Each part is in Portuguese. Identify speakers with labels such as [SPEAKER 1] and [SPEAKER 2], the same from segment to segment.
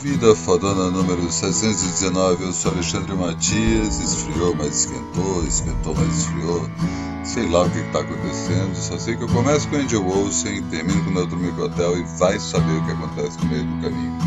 [SPEAKER 1] Vida Fodona número 619, eu sou Alexandre Matias, esfriou, mas esquentou, esquentou, mas esfriou. Sei lá o que está acontecendo, só sei que eu começo com Angel Olsen, termino com o Neutro Hotel e vai saber o que acontece no meio do caminho.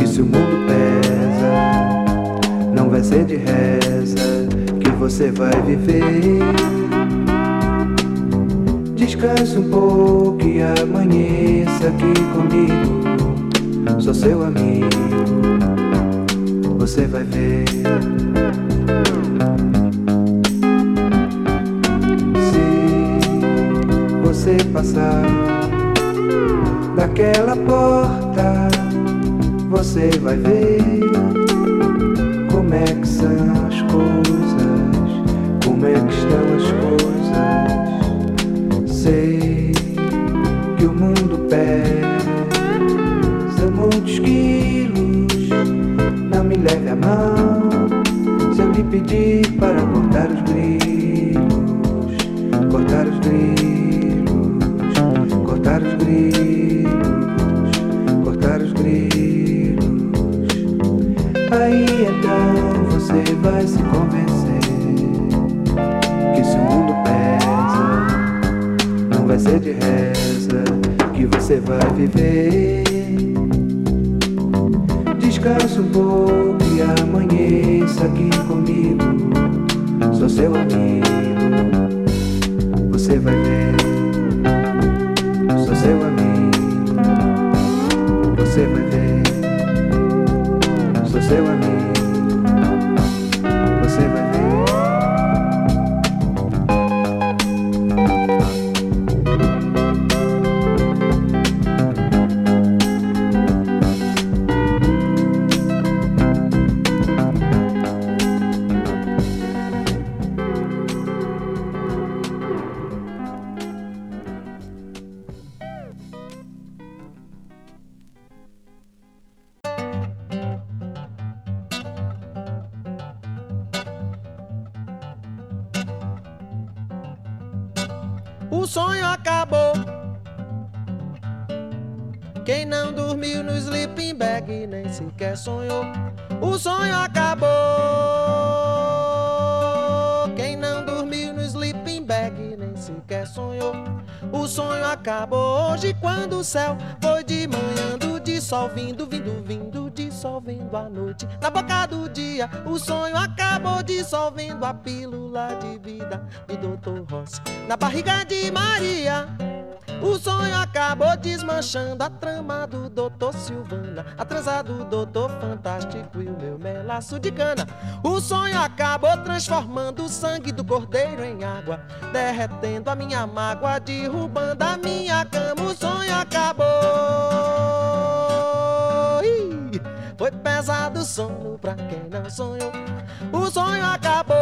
[SPEAKER 2] Que se o mundo pesa, não vai ser de reza que você vai viver. Descanse um pouco e amanheça aqui comigo. Sou seu amigo, você vai ver. Se você passar daquela porta, você vai ver como é que são as coisas, como é que estão as coisas. Sei que o mundo pesa muitos quilos. Não me leve a mão se eu lhe pedir para cortar os pesa, não vai ser de reza que você vai viver. Descanse um pouco e amanheça aqui comigo. Sou seu amigo, você vai ver.
[SPEAKER 3] A noite. Na boca do dia, o sonho acabou dissolvendo a pílula de vida do Dr. Ross. Na barriga de Maria, o sonho acabou desmanchando a trama do Doutor Silvana, a transa do Doutor Fantástico e o meu melaço de cana. O sonho acabou transformando o sangue do cordeiro em água, derretendo a minha mágoa, derrubando a minha cama. O sonho acabou. Foi pesado o sono pra quem não sonhou. O sonho acabou.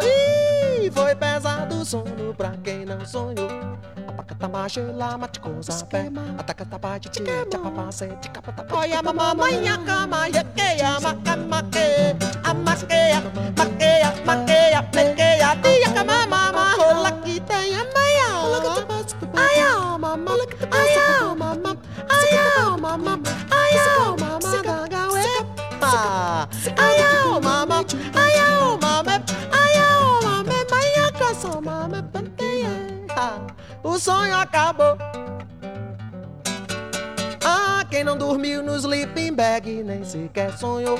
[SPEAKER 3] Ih, Foi pesado o sono pra quem não sonhou. Apacatamaxela, maticosa, pé. Atacatabaite, tia, papapase, ticapatapa. Olha, mamãe, a cama, macamaque. Amaqueia, maqueia, maqueia, plequeia. Tia, cama, mama, rola que tem a meia. Ai, mama, ai, ó, mama, ai, ó, mama, da gaueca. Ai, ó, mama, ai, ó, mama, ai, ó, mama, maia, caça, mama. O sonho acabou. Ah, quem não dormiu no sleeping bag nem sequer sonhou.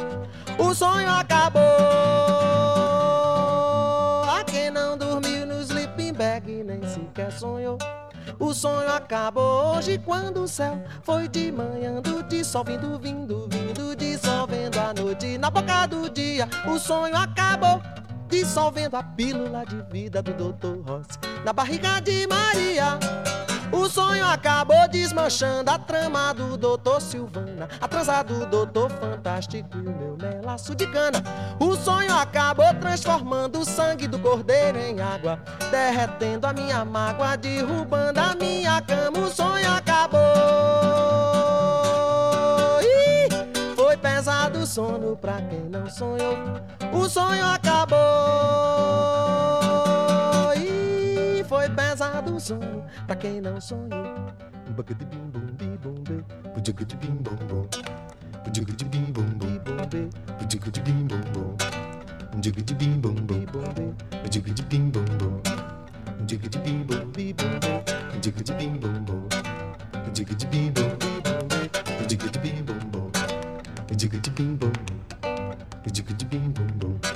[SPEAKER 3] O sonho acabou. Ah, quem não dormiu no sleeping bag nem sequer sonhou. O sonho acabou hoje quando o céu foi de manhã do dissolvendo, vindo, vindo, dissolvendo a noite na boca do dia. O sonho acabou. Dissolvendo a pílula de vida do Dr. Rossi na barriga de Maria.
[SPEAKER 1] O sonho acabou desmanchando a trama do doutor Silvana, a transa do doutor Fantástico e o meu melaço de cana. O sonho acabou transformando o sangue do cordeiro em água, derretendo a minha mágoa, derrubando a minha cama. O sonho acabou. Ih, foi pesado o sono pra quem não sonhou. O sonho acabou. Ih, foi pesado o sono pra quem não sonhou. Bugadi-bim-bum-bi-bum-bi, bugadi-bim-bum-bum. Bugadi-bim-bum-bum, bugadi-bim-bum-bum.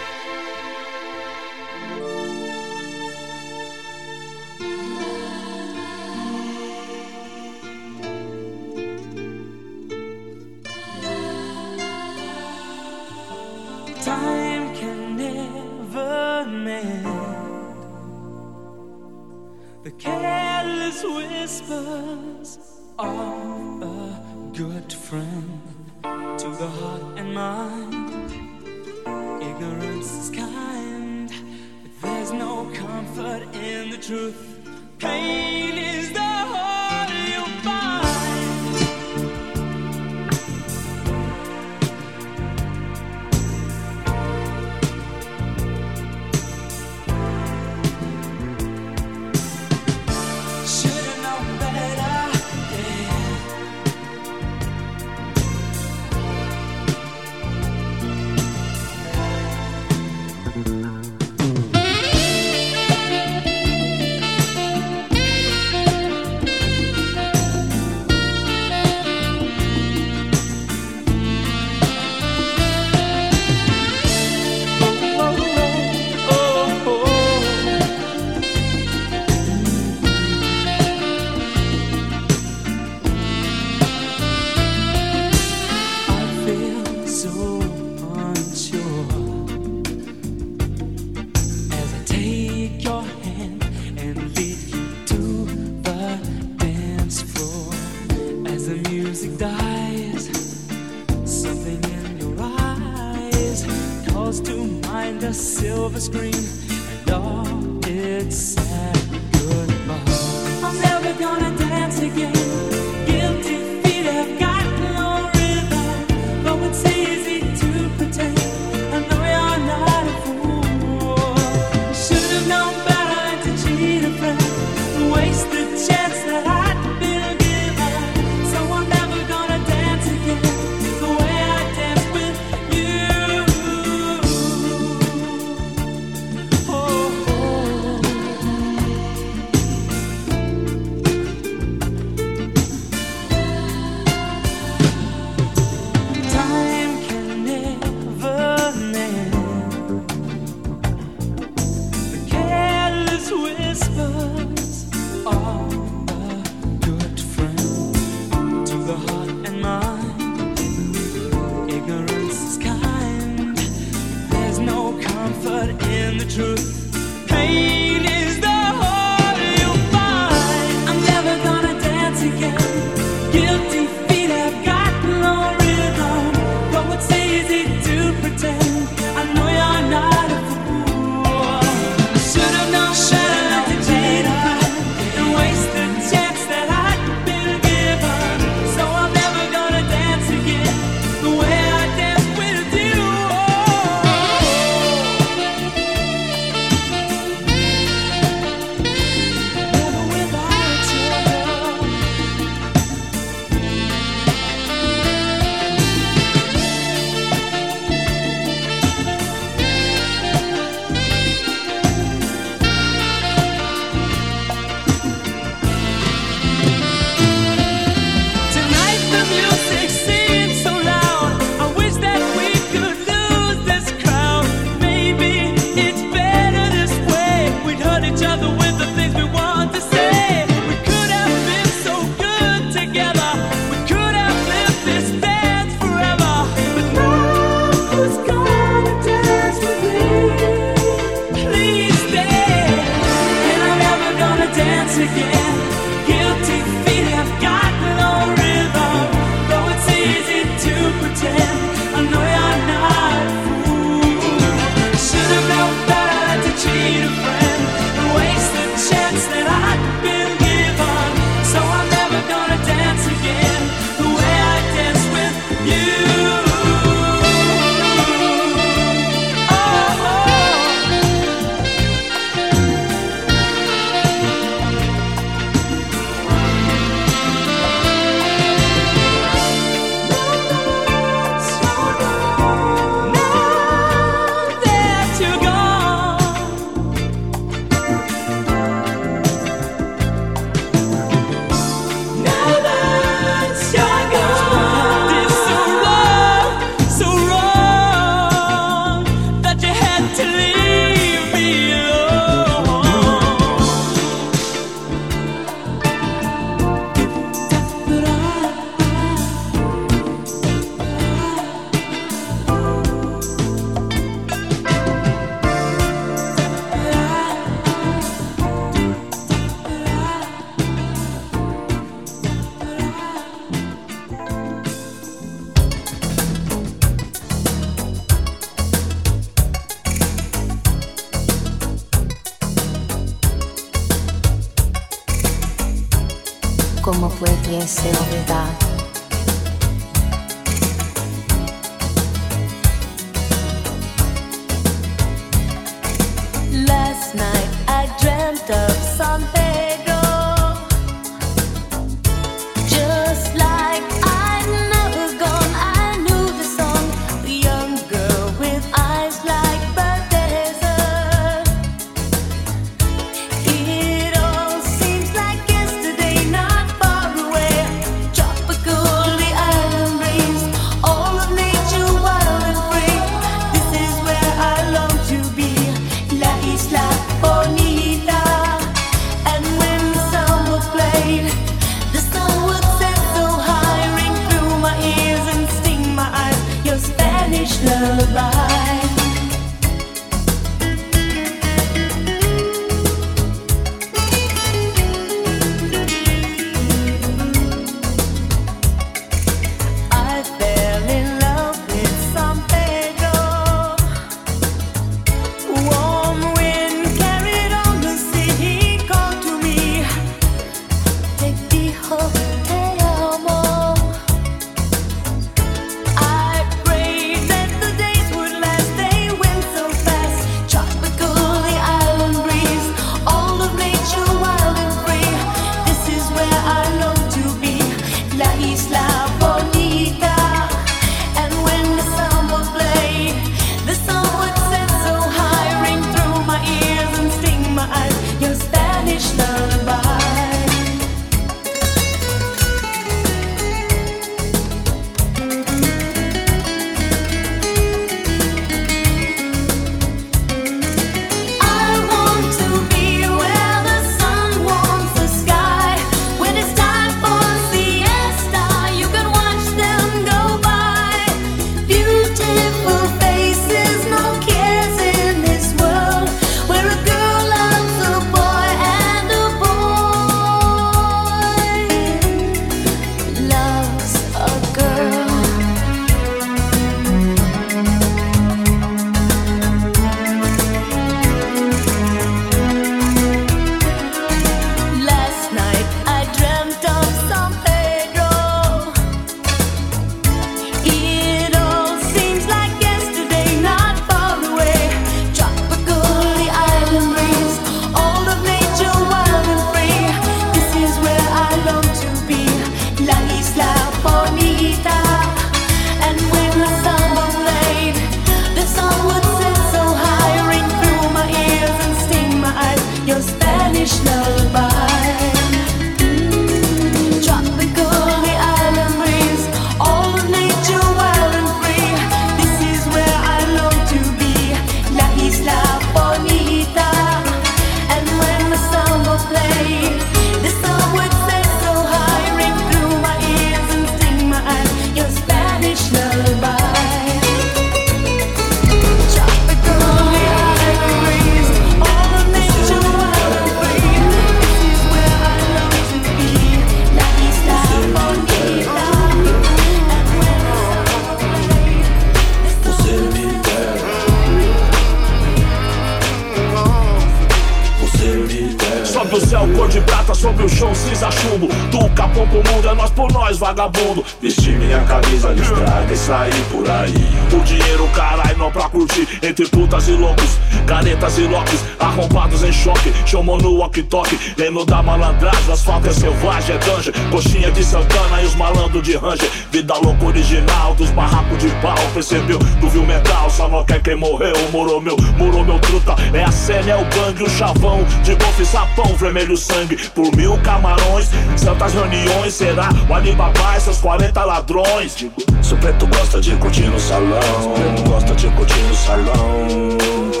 [SPEAKER 4] chamou no walkie-talkie Lembro da malandragem, asfalto é selvagem, é dungeon Coxinha de Santana e os malandros de Ranger. Vida louca original dos barracos de pau Percebeu, tu viu metal, só não quer quem morreu. Morou meu, morou meu truta É a cena, é o gangue, o chavão. De golfe sapão, vermelho sangue Por mil camarões, santas reuniões Será o Alibaba e seus 40 ladrões. Digo,
[SPEAKER 5] Se o preto gosta de curtir no salão, se o preto gosta de curtir no salão.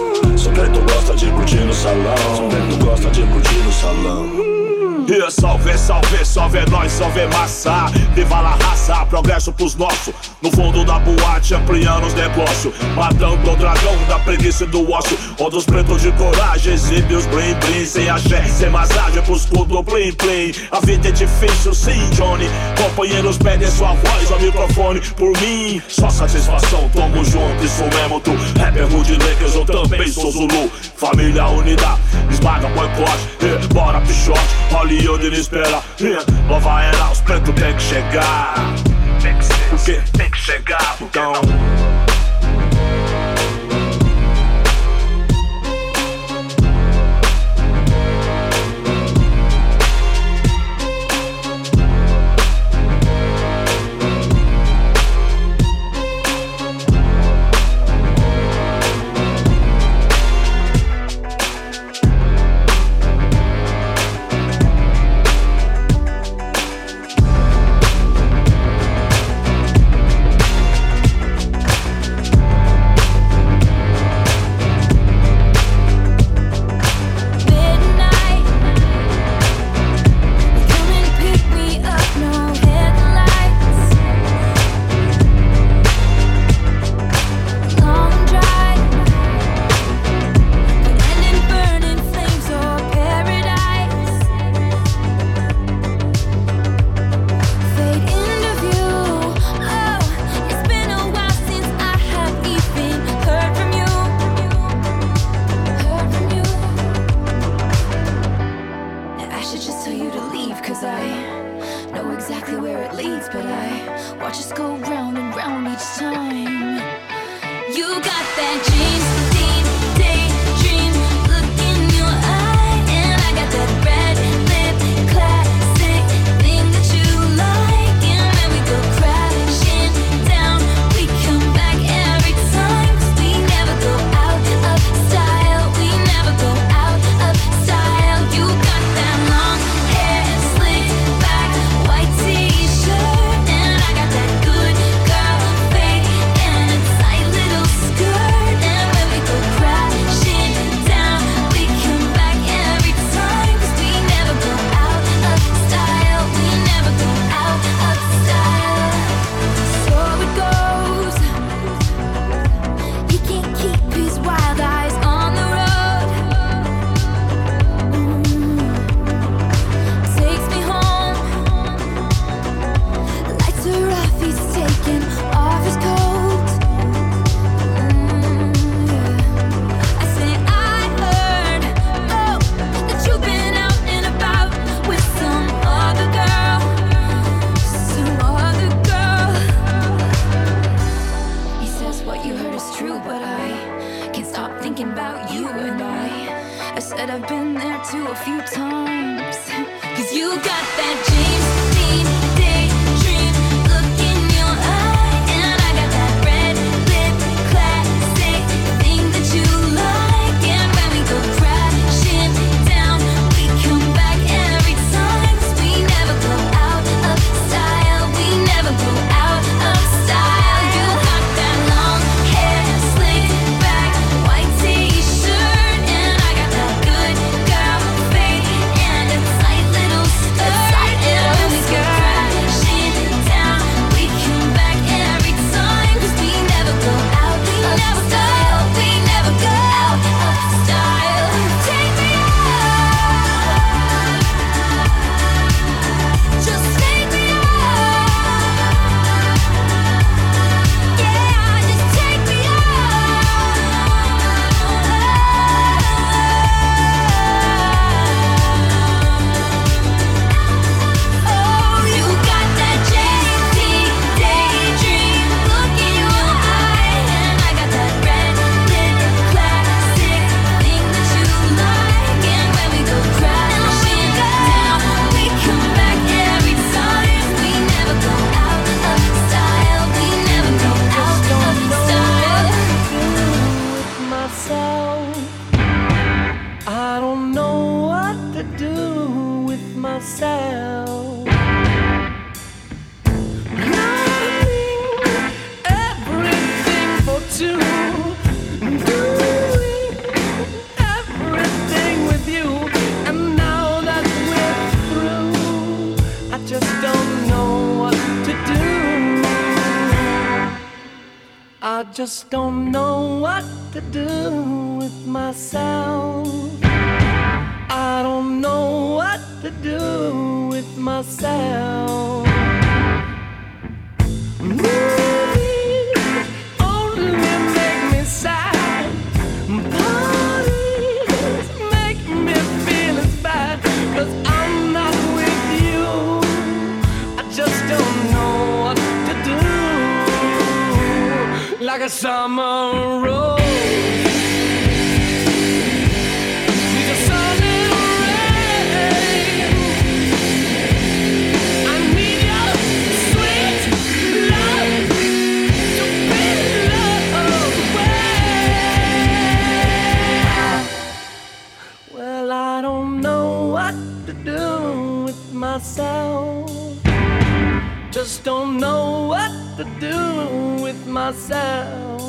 [SPEAKER 5] Se o preto gosta de curtir no salão, se o preto gosta de curtir no salão.
[SPEAKER 4] E salve, salve, salve é nós, salve massa Viva la raça, progresso pros nossos No fundo da boate, ampliando os negócios. Matando o dragão da preguiça e do ócio. Onde os pretos de coragem exibem os blim blim. Sem axé, sem massagem pros escudo plim plim A vida é difícil, sim, Johnny. Companheiros pedem sua voz ao microfone. Por mim, só satisfação, tamo junto Isso mesmo, tu, rapper Rude Lakers Eu também sou Zulu, família unida Esmaga boicote, eh, bora pichote.
[SPEAKER 1] Onde ele espera. Hum, Nova era, os pretos tem que chegar. Tem que ser, o quê? Tem
[SPEAKER 6] just
[SPEAKER 7] don't know what to do with myself.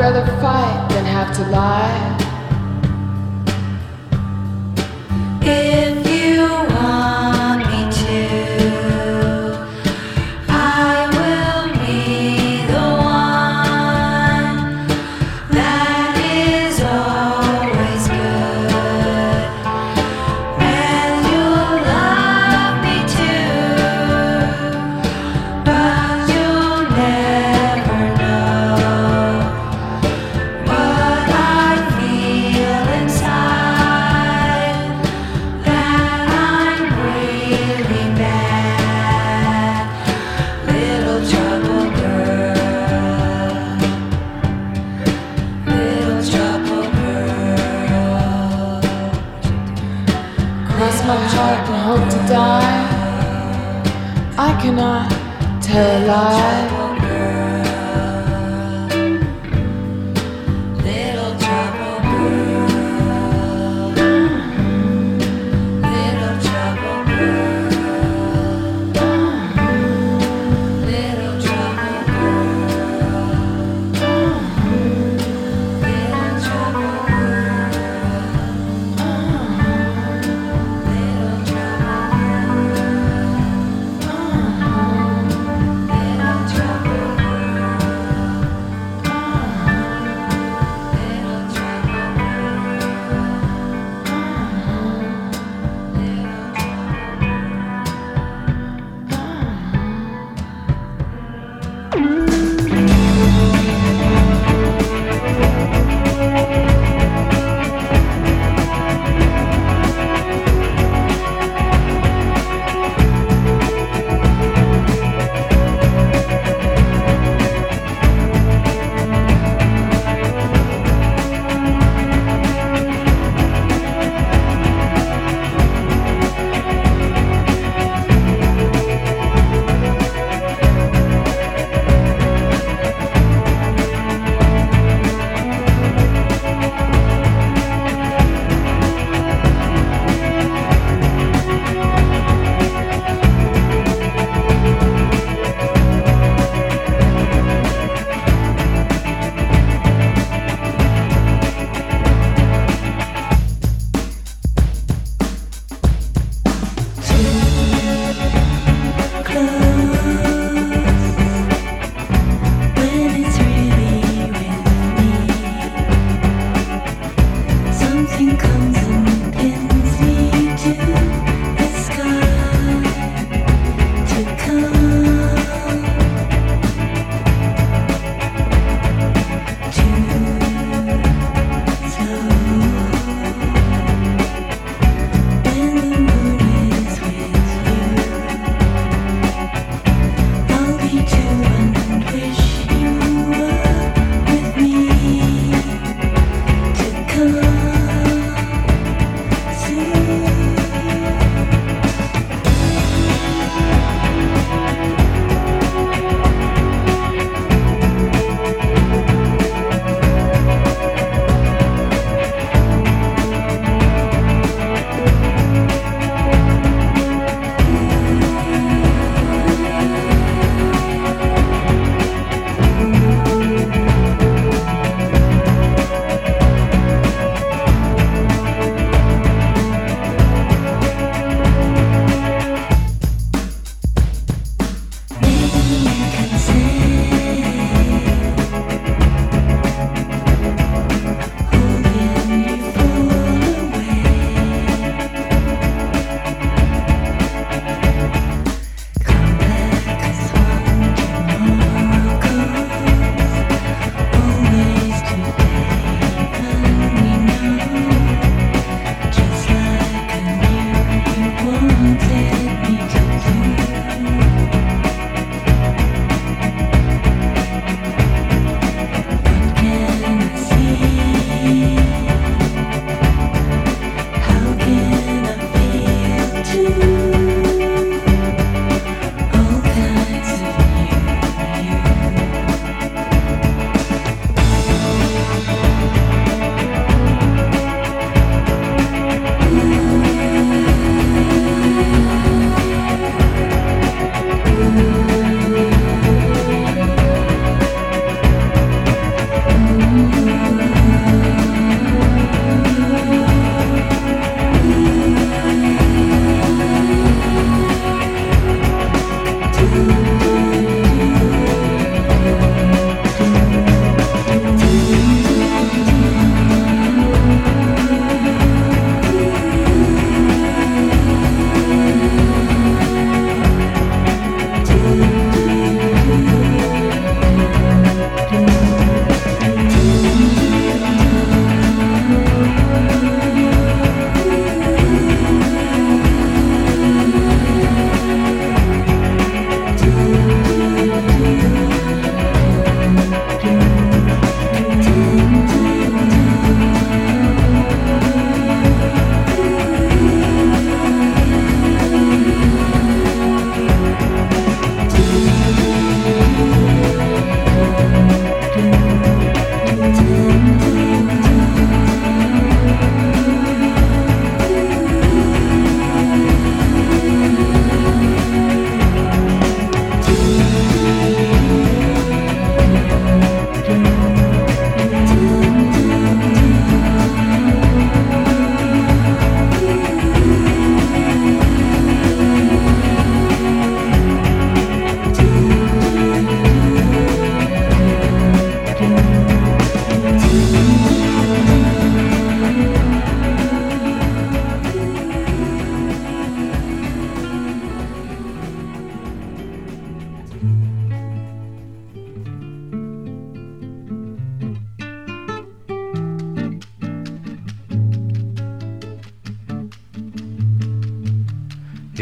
[SPEAKER 1] rather fight than have to lie.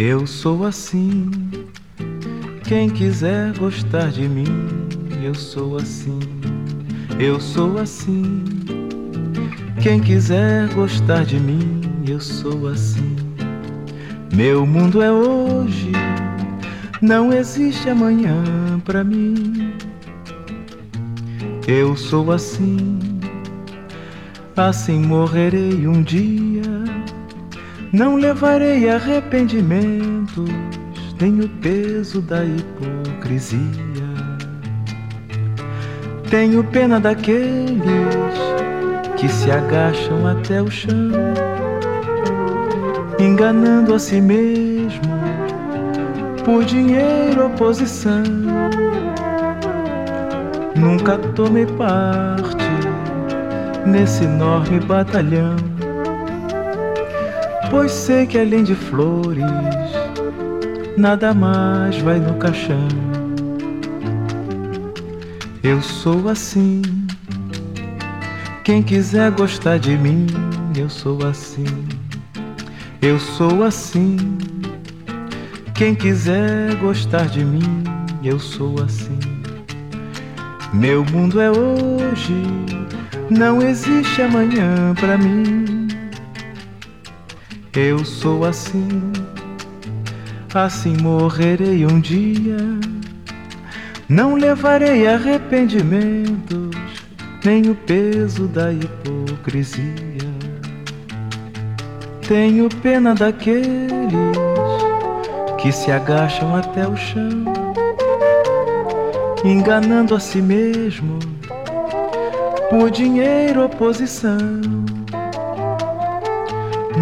[SPEAKER 8] Eu sou assim. Quem quiser gostar de mim, eu sou assim. Eu sou assim. Quem quiser gostar de mim, eu sou assim. Meu mundo é hoje, não existe amanhã pra mim. Eu sou assim, assim morrerei um dia. Não levarei arrependimentos, nem o peso da hipocrisia. Tenho pena daqueles que se agacham até o chão, enganando a si mesmo por dinheiro ou posição. Nunca tomei parte nesse enorme batalhão, pois sei que além de flores, nada mais vai no caixão. Eu sou assim. Quem quiser gostar de mim, eu sou assim. Eu sou assim. Quem quiser gostar de mim, eu sou assim. Meu mundo é hoje, não existe amanhã pra mim. Eu sou assim, assim morrerei um dia. Não levarei arrependimentos, nem o peso da hipocrisia. Tenho pena daqueles que se agacham até o chão, enganando a si mesmo por dinheiro ou posição.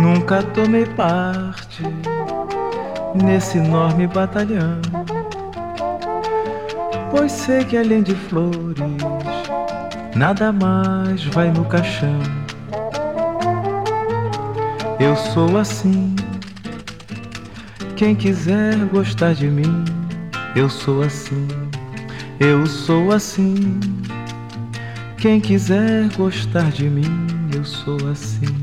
[SPEAKER 8] Nunca tomei parte nesse enorme batalhão, pois sei que além de flores, nada mais vai no caixão. Eu sou assim. Quem quiser gostar de mim, eu sou assim. Eu sou assim. Quem quiser gostar de mim, eu sou assim.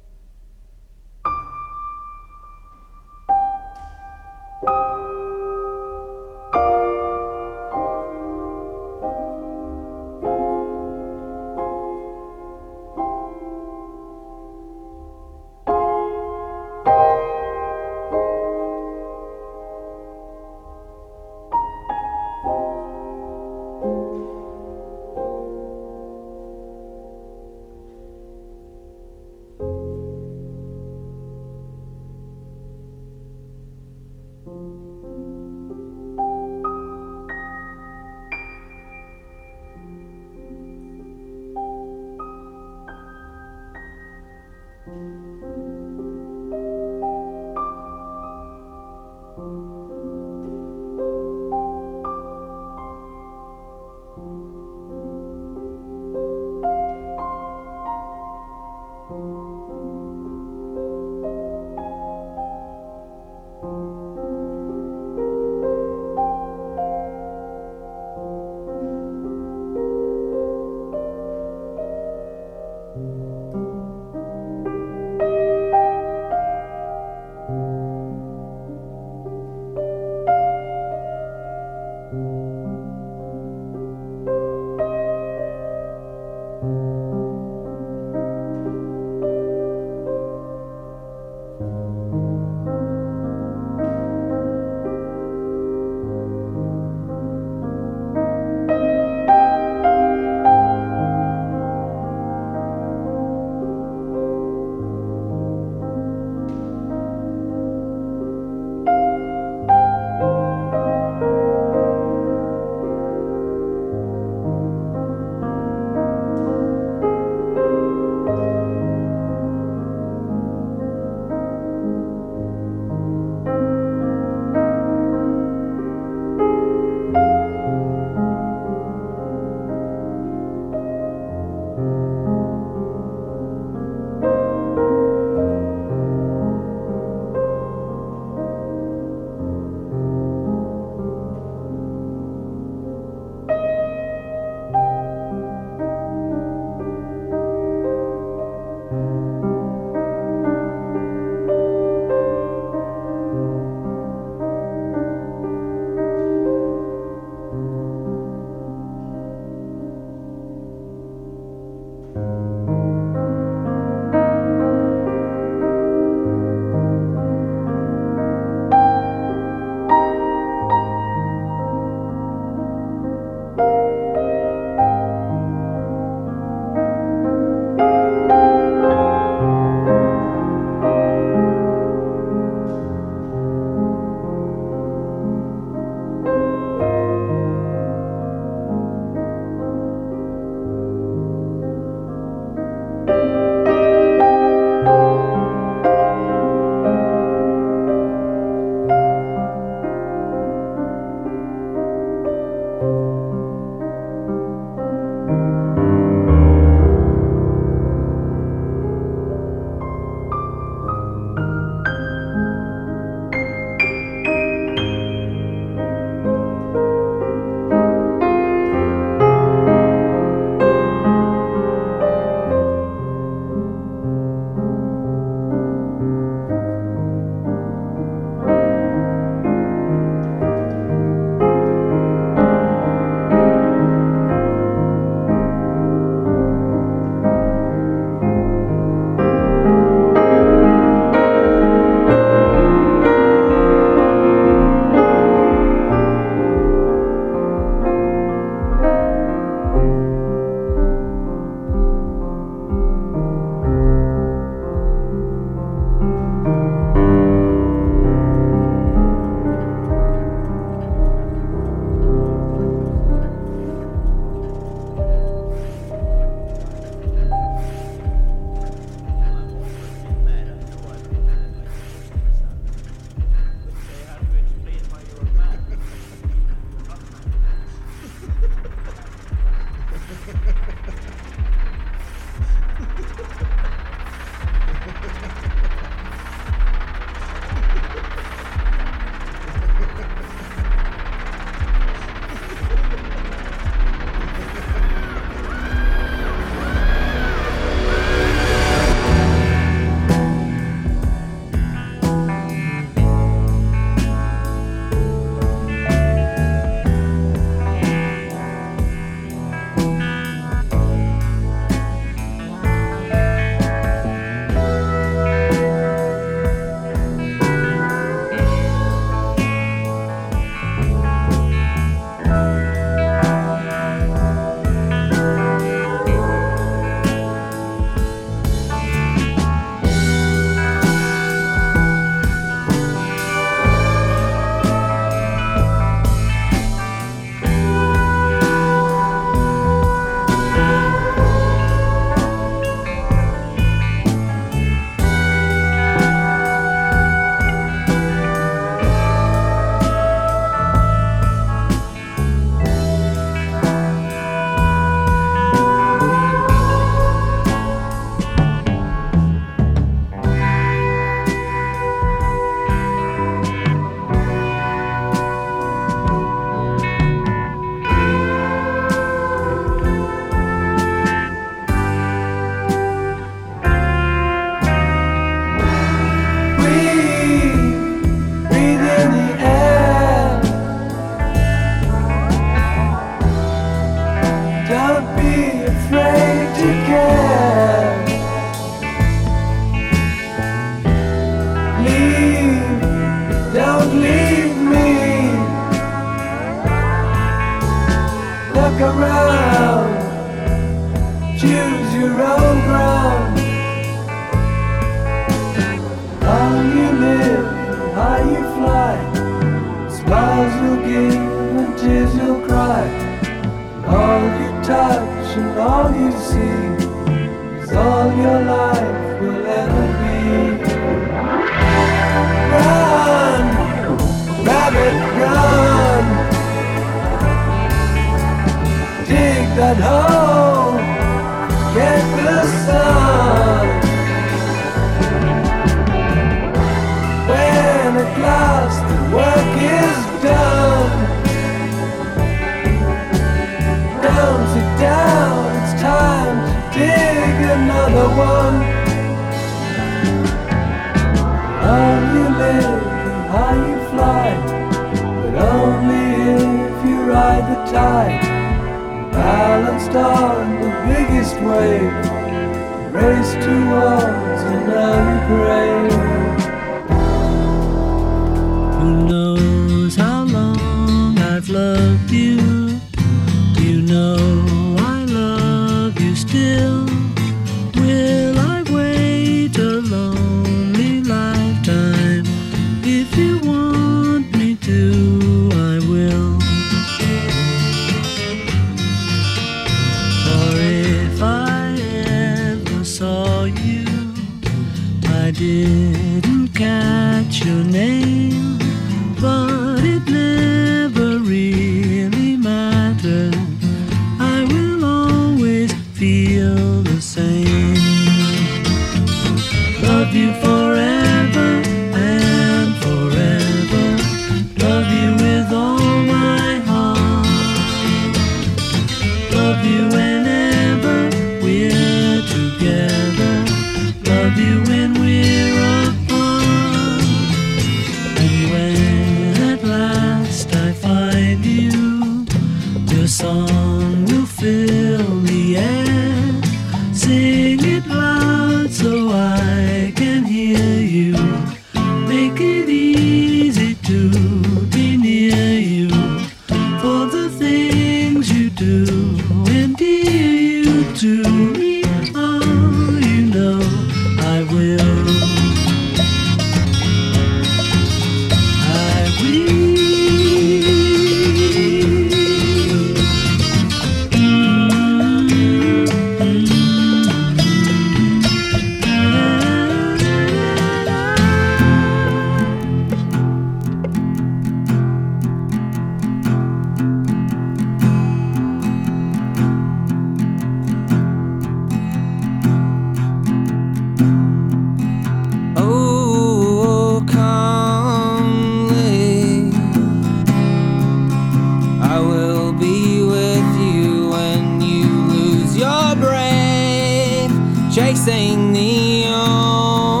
[SPEAKER 9] Chasing the only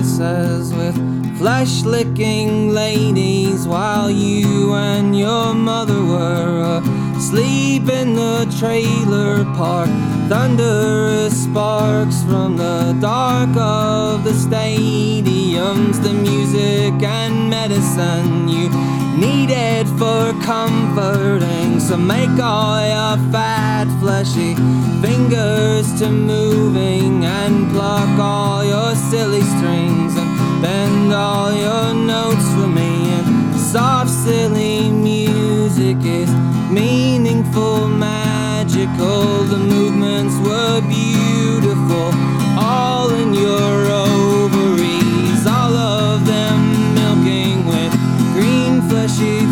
[SPEAKER 9] with flesh licking ladies while you and your mother were asleep in the trailer park. Thunderous sparks from the dark of the stadiums, the music and medicine you needed for comforting. So make all your fat, fleshy fingers to moving and pluck all your silly strings and bend all your notes for me. And soft, silly music is meaningful, magical. The movements were beautiful, all in your ovaries, all of them milking with green fleshy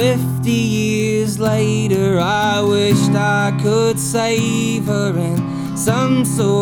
[SPEAKER 9] 50 years later, I wished I could save her in some sort